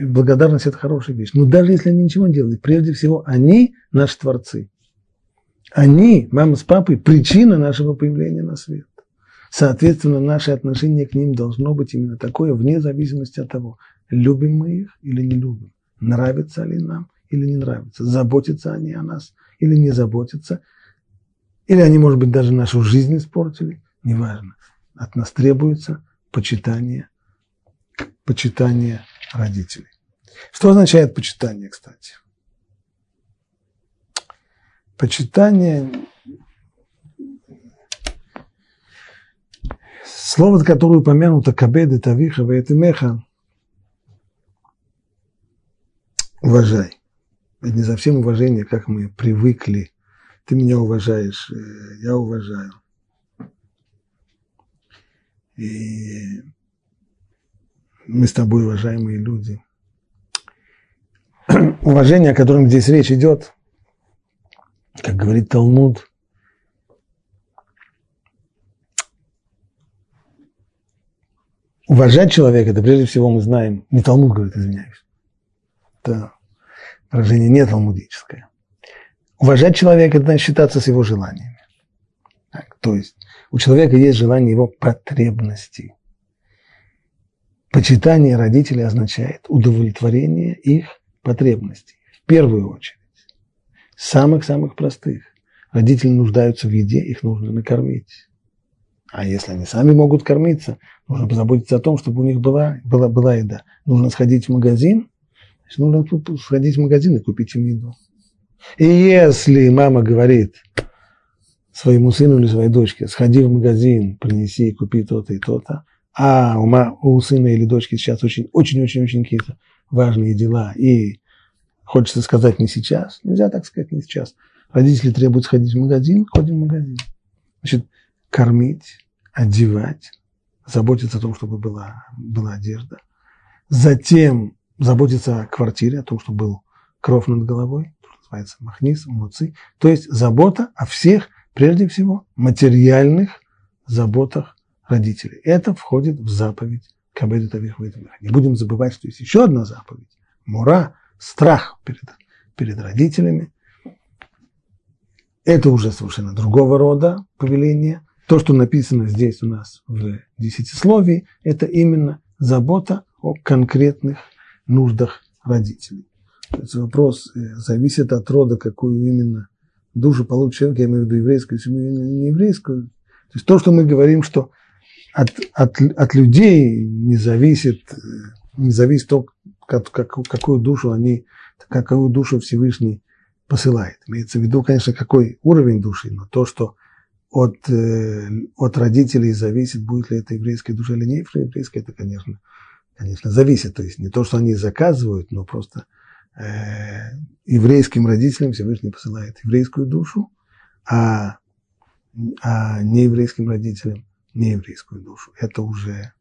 Благодарность – это хорошая вещь. Но даже если они ничего не делают, прежде всего, они наши творцы. Они, мама с папой, причина нашего появления на свет. Соответственно, наше отношение к ним должно быть именно такое, вне зависимости от того, любим мы их или не любим, нравится ли нам или не нравится, заботятся они о нас или не заботятся, или они, может быть, даже нашу жизнь испортили, неважно. От нас требуется почитание, почитание родителей. Что означает почитание, кстати? Почитание Слово, которое упомянуто «кабеды тавиха ваэтимеха» уважай. Это не совсем уважение, как мы привыкли. Ты меня уважаешь, э, я уважаю. И мы с тобой уважаемые люди. Уважение, о котором здесь речь идет, как говорит Талмуд, уважать человека, это прежде всего мы знаем, не Талмуд говорит, извиняюсь, это выражение не талмудическое. Уважать человека – это значит считаться с его желаниями. Так, то есть у человека есть желание его потребностей. Почитание родителей означает удовлетворение их потребностей. В первую очередь. Самых-самых простых. Родители нуждаются в еде, их нужно накормить. А если они сами могут кормиться, нужно позаботиться о том, чтобы у них была, была, была еда. Нужно сходить в магазин, нужно сходить в магазин и купить им еду. И если мама говорит своему сыну или своей дочке, сходи в магазин, принеси, купи то-то и то-то, а у, ма, у сына или дочки сейчас очень-очень-очень какие-то важные дела, и хочется сказать не сейчас, нельзя так сказать не сейчас. Родители требуют сходить в магазин, ходим в магазин. Значит, кормить, одевать, заботиться о том, чтобы была, была одежда. Затем заботиться о квартире, о том, чтобы был кров над головой, называется махнис, муцы. То есть забота о всех, прежде всего, материальных заботах родителей. Это входит в заповедь Кабеду Тавих Не будем забывать, что есть еще одна заповедь. Мура, страх перед, перед родителями. Это уже совершенно другого рода повеление. То, что написано здесь у нас в десятисловии, это именно забота о конкретных нуждах родителей. Этот вопрос э, зависит от рода, какую именно душу получит человек, я имею в виду еврейскую семью, не еврейскую. То есть то, что мы говорим, что от, от, от людей не зависит, не зависит то, как, как, какую душу они, какую душу Всевышний посылает. Имеется в виду, конечно, какой уровень души, но то, что от, э, от родителей зависит, будет ли это еврейская душа или не еврейская, это, конечно, конечно, зависит. То есть не то, что они заказывают, но просто э, еврейским родителям Всевышний посылает еврейскую душу, а, а нееврейским родителям нееврейскую душу. Это уже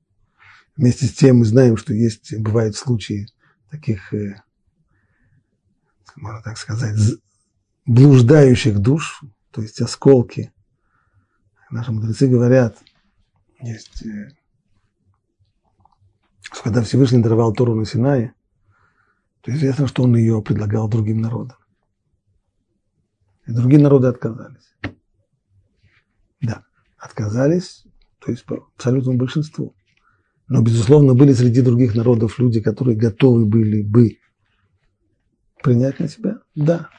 вместе с тем мы знаем, что есть, бывают случаи таких, э, можно так сказать, блуждающих душ, то есть осколки Наши мудрецы говорят, есть, э, когда Всевышний даровал Тору на Синае, то известно, что он ее предлагал другим народам. И другие народы отказались. Да, отказались, то есть по абсолютному большинству. Но, безусловно, были среди других народов люди, которые готовы были бы принять на себя? Да.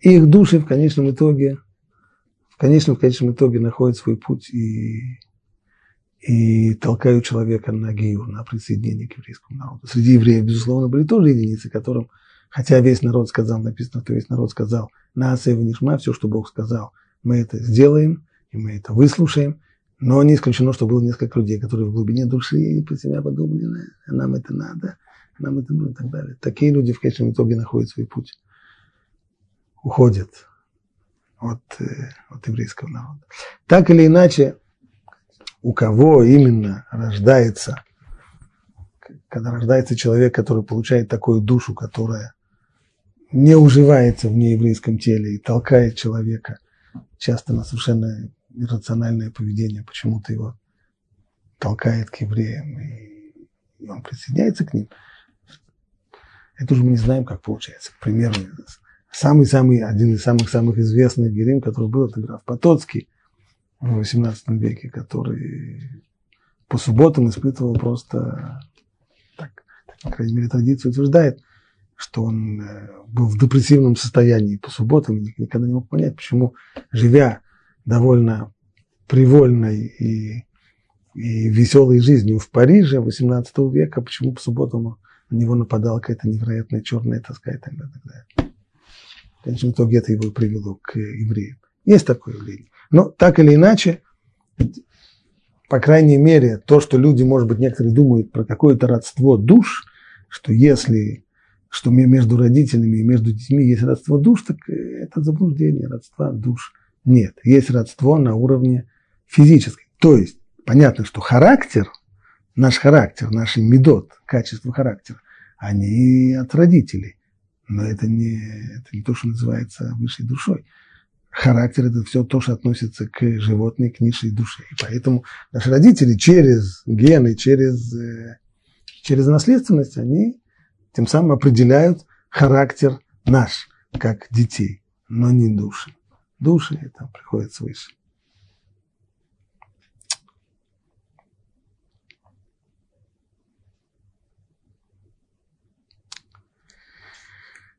И их души в конечном итоге, в конечном, в конечном итоге находят свой путь и, и толкают человека на гиюр, на присоединение к еврейскому народу. Среди евреев, безусловно, были тоже единицы, которым, хотя весь народ сказал, написано, что весь народ сказал, на Асева Нишма, все, что Бог сказал, мы это сделаем, и мы это выслушаем, но не исключено, что было несколько людей, которые в глубине души про себя подумали, нам это надо, нам это нужно и так далее. Такие люди в конечном итоге находят свой путь, уходят от, э, от еврейского народа. Так или иначе, у кого именно рождается, когда рождается человек, который получает такую душу, которая не уживается в нееврейском теле и толкает человека часто на совершенно иррациональное поведение, почему-то его толкает к евреям, и, он присоединяется к ним – это уже мы не знаем, как получается. К самый-самый, один из самых-самых известных герим, который был, это граф Потоцкий в XVIII веке, который по субботам испытывал просто, так, по крайней мере, традиция утверждает, что он э, был в депрессивном состоянии по субботам, никогда не мог понять, почему, живя довольно привольной и, и веселой жизнью в Париже XVIII века, почему по субботам на него нападала какая-то невероятная черная тоска и так далее. В конечном итоге это его привело к евреям. Есть такое явление. Но так или иначе, по крайней мере, то, что люди, может быть, некоторые думают про какое-то родство душ, что если что между родителями и между детьми есть родство душ, так это заблуждение, родства душ нет. Есть родство на уровне физическом. То есть, понятно, что характер – наш характер, наш медот, качество характера, они от родителей. Но это не, это не то, что называется высшей душой. Характер – это все то, что относится к животной, к низшей душе. И поэтому наши родители через гены, через, э, через наследственность, они тем самым определяют характер наш, как детей, но не души. Души – это приходит свыше.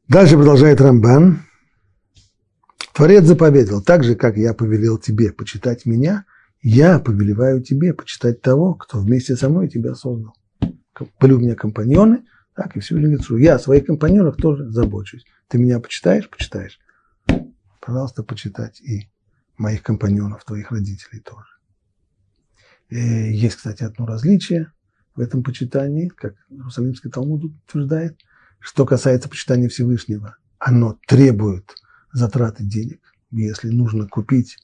Дальше продолжает Рамбан. Творец заповедал, так же, как я повелел тебе почитать меня, я повелеваю тебе почитать того, кто вместе со мной тебя создал. Были у меня компаньоны, так и всю лицу. Я о своих компаньонах тоже забочусь. Ты меня почитаешь? Почитаешь. Пожалуйста, почитать и моих компаньонов, твоих родителей тоже. И есть, кстати, одно различие в этом почитании, как Иерусалимский Талмуд утверждает – что касается почитания Всевышнего, оно требует затраты денег. Если нужно купить,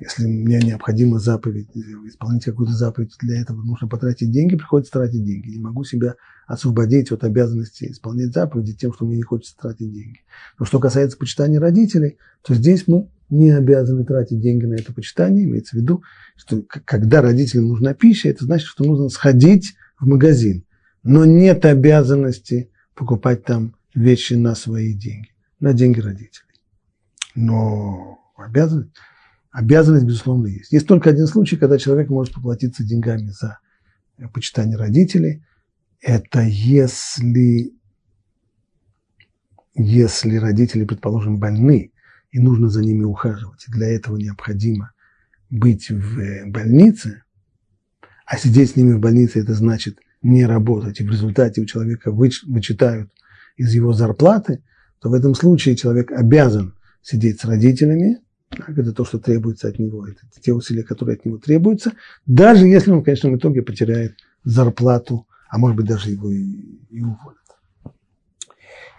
если мне необходима заповедь, исполнить какую-то заповедь, для этого нужно потратить деньги, приходится тратить деньги. Не могу себя освободить от обязанности исполнять заповеди тем, что мне не хочется тратить деньги. Но что касается почитания родителей, то здесь мы не обязаны тратить деньги на это почитание. Имеется в виду, что когда родителям нужна пища, это значит, что нужно сходить в магазин. Но нет обязанности покупать там вещи на свои деньги, на деньги родителей. Но обязанность, обязанность, безусловно, есть. Есть только один случай, когда человек может поплатиться деньгами за почитание родителей. Это если, если родители, предположим, больны, и нужно за ними ухаживать, и для этого необходимо быть в больнице, а сидеть с ними в больнице, это значит – не работать, и в результате у человека вычитают из его зарплаты, то в этом случае человек обязан сидеть с родителями, так, это то, что требуется от него, это те усилия, которые от него требуются, даже если он в конечном итоге потеряет зарплату, а может быть даже его и, и уволят.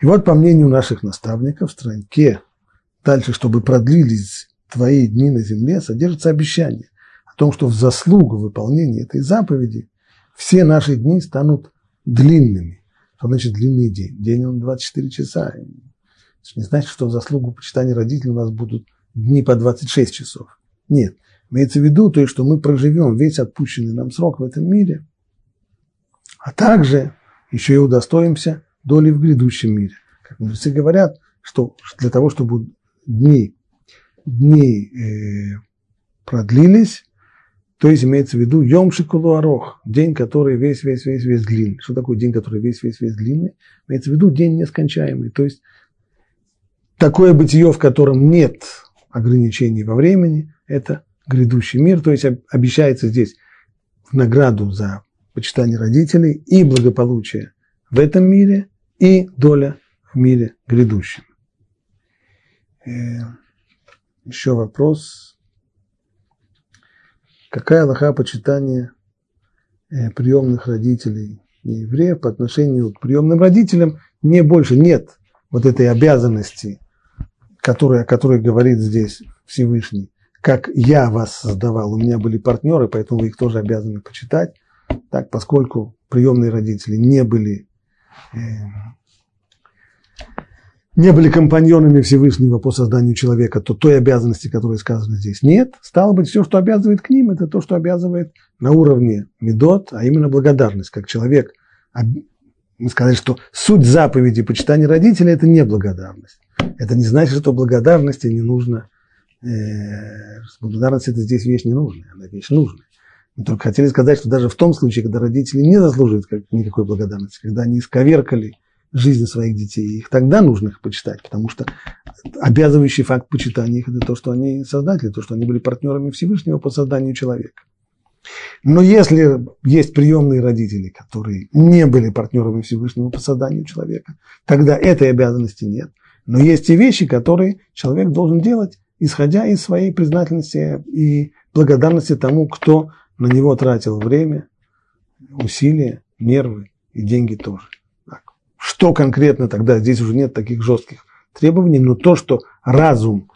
И вот по мнению наших наставников в странке дальше, чтобы продлились твои дни на земле, содержится обещание о том, что в заслугу выполнения этой заповеди все наши дни станут длинными. Что значит длинный день? День он 24 часа. Это не значит, что в заслугу почитания родителей у нас будут дни по 26 часов. Нет. Имеется в виду то, что мы проживем весь отпущенный нам срок в этом мире, а также еще и удостоимся доли в грядущем мире. Как мудрецы говорят, что для того, чтобы дни, дни э, продлились, то есть имеется в виду Йом Шикулуарох, день, который весь, весь, весь, весь длинный. Что такое день, который весь, весь, весь длинный? Имеется в виду день нескончаемый. То есть такое бытие, в котором нет ограничений во времени, это грядущий мир. То есть обещается здесь награду за почитание родителей и благополучие в этом мире, и доля в мире грядущем. Э, еще вопрос. Какая лоха почитания э, приемных родителей евреев по отношению к приемным родителям не больше нет вот этой обязанности, которая, о которой говорит здесь Всевышний, как я вас создавал, у меня были партнеры, поэтому вы их тоже обязаны почитать. Так, поскольку приемные родители не были э, не были компаньонами Всевышнего по созданию человека, то той обязанности, которая сказана здесь, нет. Стало быть, все, что обязывает к ним, это то, что обязывает на уровне медот, а именно благодарность. Как человек, мы сказали, что суть заповеди почитания родителей – это не благодарность. Это не значит, что благодарности не нужно. Э, благодарность – это здесь вещь не нужная, она вещь нужная. Мы только хотели сказать, что даже в том случае, когда родители не заслуживают никакой благодарности, когда они исковеркали жизни своих детей. Их тогда нужно их почитать, потому что обязывающий факт почитания их – это то, что они создатели, то, что они были партнерами Всевышнего по созданию человека. Но если есть приемные родители, которые не были партнерами Всевышнего по созданию человека, тогда этой обязанности нет. Но есть и вещи, которые человек должен делать, исходя из своей признательности и благодарности тому, кто на него тратил время, усилия, нервы и деньги тоже. Что конкретно тогда? Здесь уже нет таких жестких требований, но то, что разум,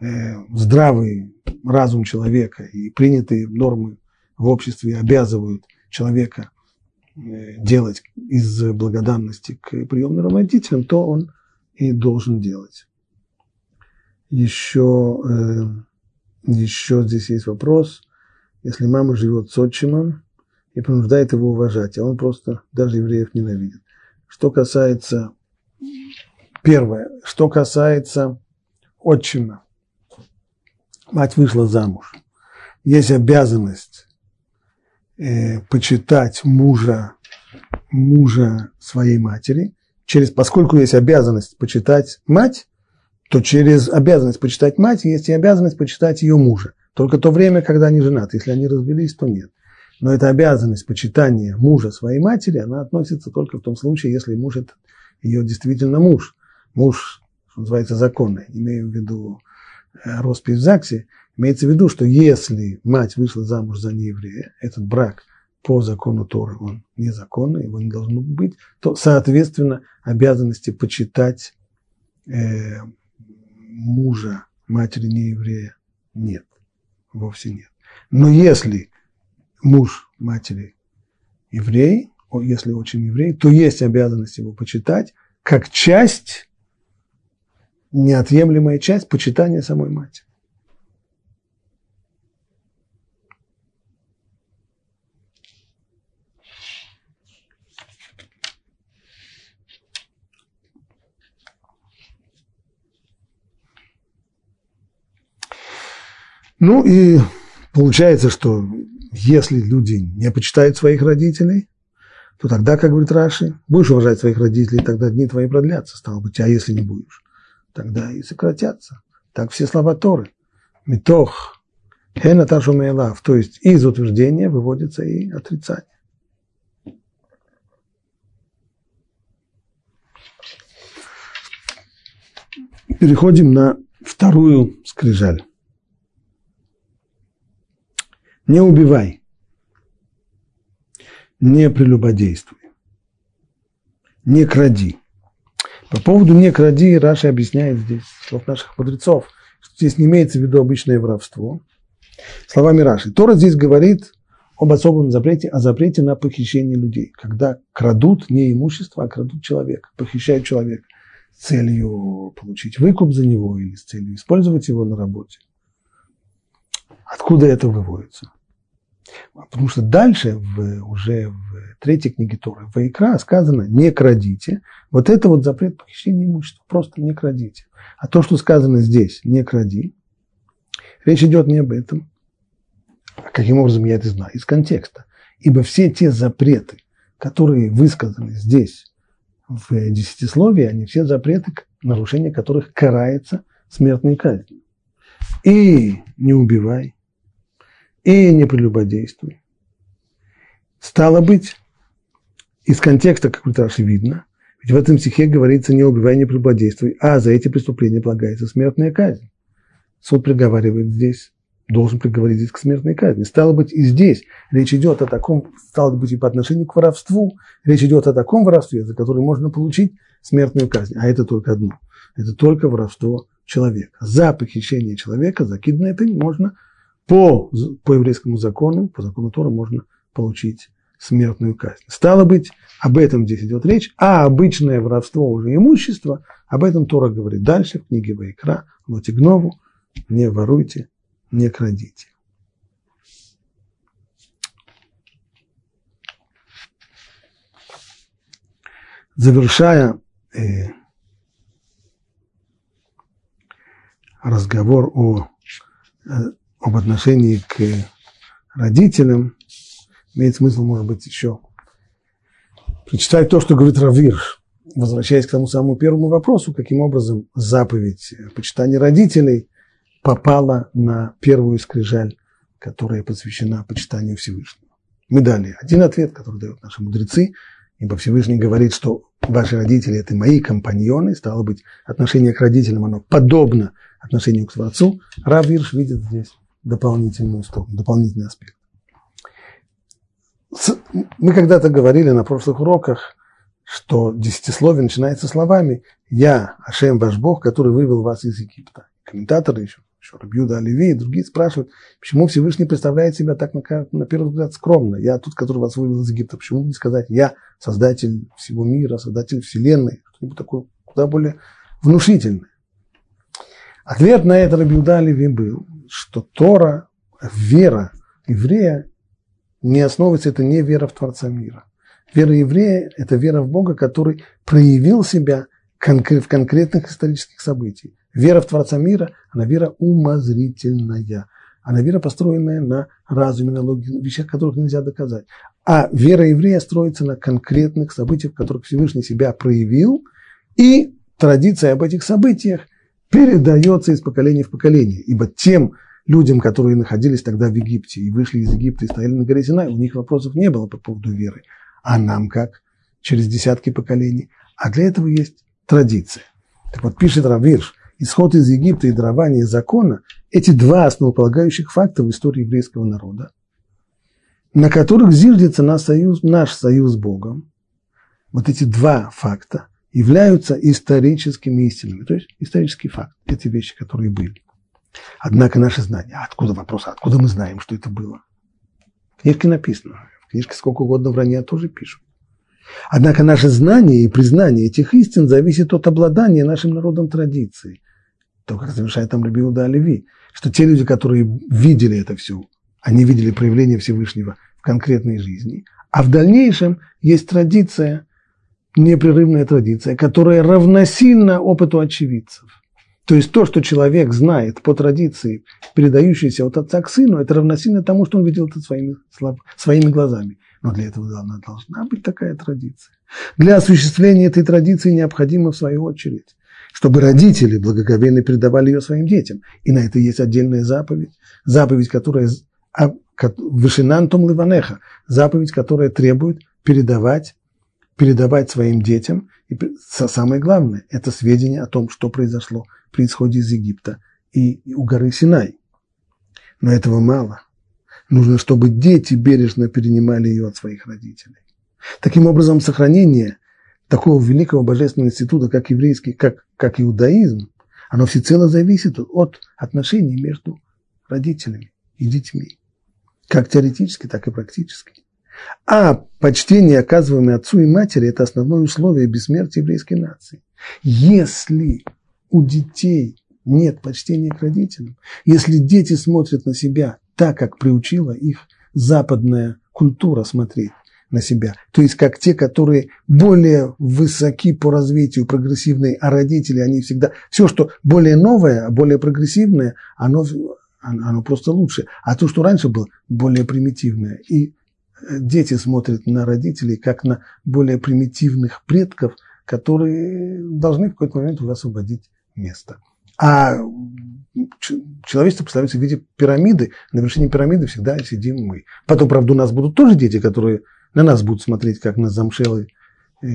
э, здравый разум человека и принятые нормы в обществе обязывают человека э, делать из благодарности к приемным родителям, то он и должен делать. Еще, э, еще здесь есть вопрос. Если мама живет с отчимом и принуждает его уважать, а он просто даже евреев ненавидит. Что касается, первое, что касается отчима. Мать вышла замуж. Есть обязанность э, почитать мужа, мужа своей матери. Через, поскольку есть обязанность почитать мать, то через обязанность почитать мать есть и обязанность почитать ее мужа. Только то время, когда они женаты. Если они развелись, то нет. Но эта обязанность почитания мужа своей матери, она относится только в том случае, если муж это ее действительно муж. Муж, что называется, законный. Имею в виду э, роспись в ЗАГСе. Имеется в виду, что если мать вышла замуж за нееврея, этот брак по закону Торы, он незаконный, его не должно быть, то, соответственно, обязанности почитать э, мужа матери нееврея нет, вовсе нет. Но если муж матери еврей, если очень еврей, то есть обязанность его почитать как часть, неотъемлемая часть почитания самой матери. Ну и получается, что если люди не почитают своих родителей, то тогда, как говорит Раши, будешь уважать своих родителей, тогда дни твои продлятся, стало быть, а если не будешь, тогда и сократятся. Так все слова Торы. Митох, хена ташумейлав, то есть из утверждения выводится и отрицание. Переходим на вторую скрижаль. Не убивай. Не прелюбодействуй. Не кради. По поводу «не кради» Раша объясняет здесь, слов наших мудрецов, что здесь не имеется в виду обычное воровство. Словами Раши. Тора здесь говорит об особом запрете, о запрете на похищение людей, когда крадут не имущество, а крадут человека, похищают человека с целью получить выкуп за него или с целью использовать его на работе. Откуда это выводится? Потому что дальше, в, уже в третьей книге Торы, в Икра сказано «не крадите». Вот это вот запрет похищения имущества, просто не крадите. А то, что сказано здесь «не кради», речь идет не об этом. А каким образом я это знаю? Из контекста. Ибо все те запреты, которые высказаны здесь в десятисловии, они все запреты, нарушение которых карается смертной казнью. И не убивай, и не прелюбодействуй. Стало быть, из контекста, как Раши видно, ведь в этом стихе говорится «не убивай, не прелюбодействуй», а за эти преступления полагается смертная казнь. Суд приговаривает здесь, должен приговорить здесь к смертной казни. Стало быть, и здесь речь идет о таком, стало быть, и по отношению к воровству, речь идет о таком воровстве, за которое можно получить смертную казнь. А это только одно. Это только воровство человека. За похищение человека, за киднепинг можно по, по еврейскому закону, по закону Тора можно получить смертную казнь. Стало быть, об этом здесь идет речь, а обычное воровство уже имущество, об этом Тора говорит дальше в книге Вайкра, Лотигнову, не воруйте, не крадите. Завершая э, разговор о, э, об отношении к родителям, имеет смысл, может быть, еще прочитать то, что говорит Равир, возвращаясь к тому самому первому вопросу, каким образом заповедь почитания родителей попала на первую скрижаль, которая посвящена почитанию Всевышнего. Мы дали один ответ, который дают наши мудрецы, ибо Всевышний говорит, что ваши родители – это мои компаньоны, стало быть, отношение к родителям, оно подобно отношению к Творцу, Рав Вирш видит здесь дополнительную сторону, дополнительный аспект. Мы когда-то говорили на прошлых уроках, что десятисловие начинается словами «Я, Ашем, ваш Бог, который вывел вас из Египта». Комментаторы еще, еще Рабьюда Оливи и другие спрашивают, почему Всевышний представляет себя так, на, на первый взгляд, скромно. Я тот, который вас вывел из Египта. Почему не сказать «Я, создатель всего мира, создатель Вселенной», что-нибудь такое куда более внушительное. Ответ на это Рабиуда Леви был, что Тора, вера еврея, не основывается, это не вера в Творца мира. Вера еврея – это вера в Бога, который проявил себя в конкретных исторических событиях. Вера в Творца мира, она вера умозрительная. Она вера, построенная на разуме, на логике, вещах, которых нельзя доказать. А вера еврея строится на конкретных событиях, в которых Всевышний себя проявил, и традиция об этих событиях передается из поколения в поколение. Ибо тем людям, которые находились тогда в Египте и вышли из Египта и стояли на горе Синай, у них вопросов не было по поводу веры. А нам как? Через десятки поколений. А для этого есть традиция. Так вот, пишет Равирш, исход из Египта и дарование закона – эти два основополагающих факта в истории еврейского народа, на которых зиждется наш союз, наш союз с Богом. Вот эти два факта являются историческими истинами, то есть исторический факт, эти вещи, которые были. Однако наши знания, а откуда вопрос, откуда мы знаем, что это было? В книжке написано, в книжке сколько угодно вранья тоже пишут. Однако наше знание и признание этих истин зависит от обладания нашим народом традицией. То, как завершает там Рабиуда Оливи, что те люди, которые видели это все, они видели проявление Всевышнего в конкретной жизни, а в дальнейшем есть традиция – непрерывная традиция, которая равносильна опыту очевидцев. То есть то, что человек знает по традиции, передающейся от отца к сыну, это равносильно тому, что он видел это своими, своими глазами. Но для этого должна быть такая традиция. Для осуществления этой традиции необходимо, в свою очередь, чтобы родители благоговейно передавали ее своим детям. И на это есть отдельная заповедь. Заповедь, которая Вышинантум Ливанеха, заповедь, которая требует передавать передавать своим детям. И самое главное – это сведения о том, что произошло при исходе из Египта и у горы Синай. Но этого мало. Нужно, чтобы дети бережно перенимали ее от своих родителей. Таким образом, сохранение такого великого божественного института, как еврейский, как, как иудаизм, оно всецело зависит от отношений между родителями и детьми, как теоретически, так и практически. А почтение, оказываемое отцу и матери, это основное условие бессмертия еврейской нации. Если у детей нет почтения к родителям, если дети смотрят на себя так, как приучила их западная культура смотреть на себя. То есть как те, которые более высоки по развитию, прогрессивные, а родители, они всегда... Все, что более новое, более прогрессивное, оно, оно просто лучше. А то, что раньше было более примитивное. И дети смотрят на родителей как на более примитивных предков, которые должны в какой-то момент уже освободить место. А человечество представляется в виде пирамиды. На вершине пирамиды всегда сидим мы. Потом, правда, у нас будут тоже дети, которые на нас будут смотреть, как на замшелый э,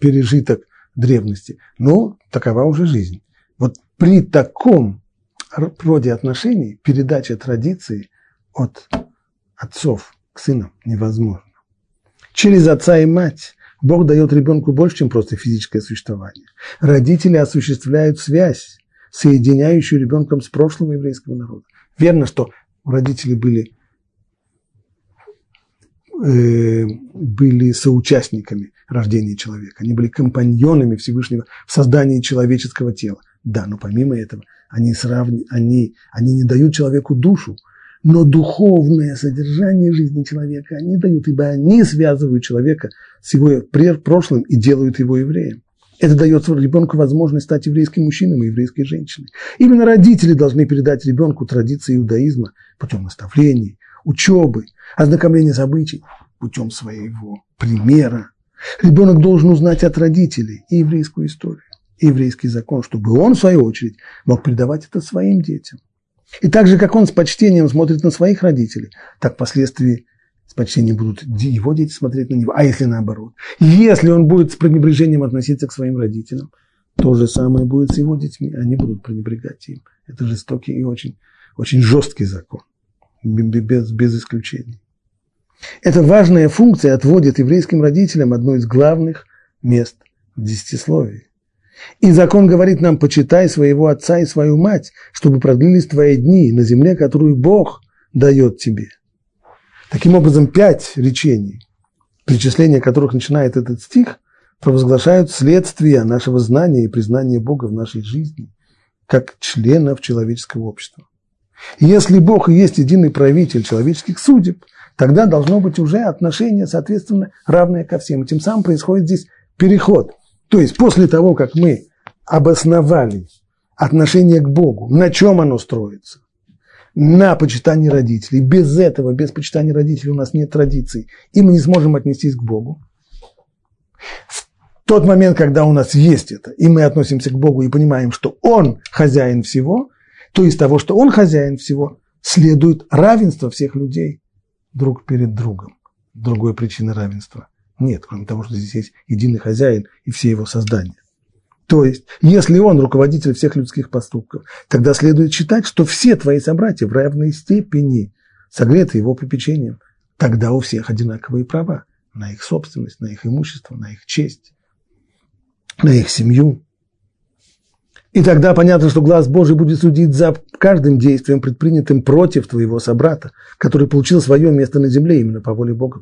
пережиток древности. Но такова уже жизнь. Вот при таком роде отношений передача традиции от отцов к сынам невозможна. Через отца и мать Бог дает ребенку больше, чем просто физическое существование. Родители осуществляют связь, соединяющую ребенком с прошлого еврейского народа. Верно, что родители были Э, были соучастниками рождения человека, они были компаньонами Всевышнего в создании человеческого тела. Да, но помимо этого они, сравни, они, они не дают человеку душу, но духовное содержание жизни человека они дают, ибо они связывают человека с его прошлым и делают его евреем. Это дает ребенку возможность стать еврейским мужчиной и еврейской женщиной. Именно родители должны передать ребенку традиции иудаизма путем наставлений, учебы, ознакомления с обычаем путем своего примера. Ребенок должен узнать от родителей и еврейскую историю, и еврейский закон, чтобы он, в свою очередь, мог передавать это своим детям. И так же, как он с почтением смотрит на своих родителей, так впоследствии с почтением будут его дети смотреть на него. А если наоборот? Если он будет с пренебрежением относиться к своим родителям, то же самое будет с его детьми. Они будут пренебрегать им. Это жестокий и очень, очень жесткий закон без, без исключений. Эта важная функция отводит еврейским родителям одно из главных мест в десятисловии. И закон говорит нам, почитай своего отца и свою мать, чтобы продлились твои дни на земле, которую Бог дает тебе. Таким образом, пять речений, перечисление которых начинает этот стих, провозглашают следствие нашего знания и признания Бога в нашей жизни, как членов человеческого общества. Если Бог и есть единый правитель человеческих судеб, тогда должно быть уже отношение, соответственно, равное ко всем. И тем самым происходит здесь переход. То есть после того, как мы обосновали отношение к Богу, на чем оно строится? На почитании родителей. Без этого, без почитания родителей у нас нет традиций, и мы не сможем отнестись к Богу. В тот момент, когда у нас есть это, и мы относимся к Богу и понимаем, что Он хозяин всего, то из того, что он хозяин всего, следует равенство всех людей друг перед другом. Другой причины равенства нет, кроме того, что здесь есть единый хозяин и все его создания. То есть, если он руководитель всех людских поступков, тогда следует считать, что все твои собратья в равной степени согреты его попечением. Тогда у всех одинаковые права на их собственность, на их имущество, на их честь, на их семью. И тогда понятно, что глаз Божий будет судить за каждым действием, предпринятым против твоего собрата, который получил свое место на земле именно по воле Бога.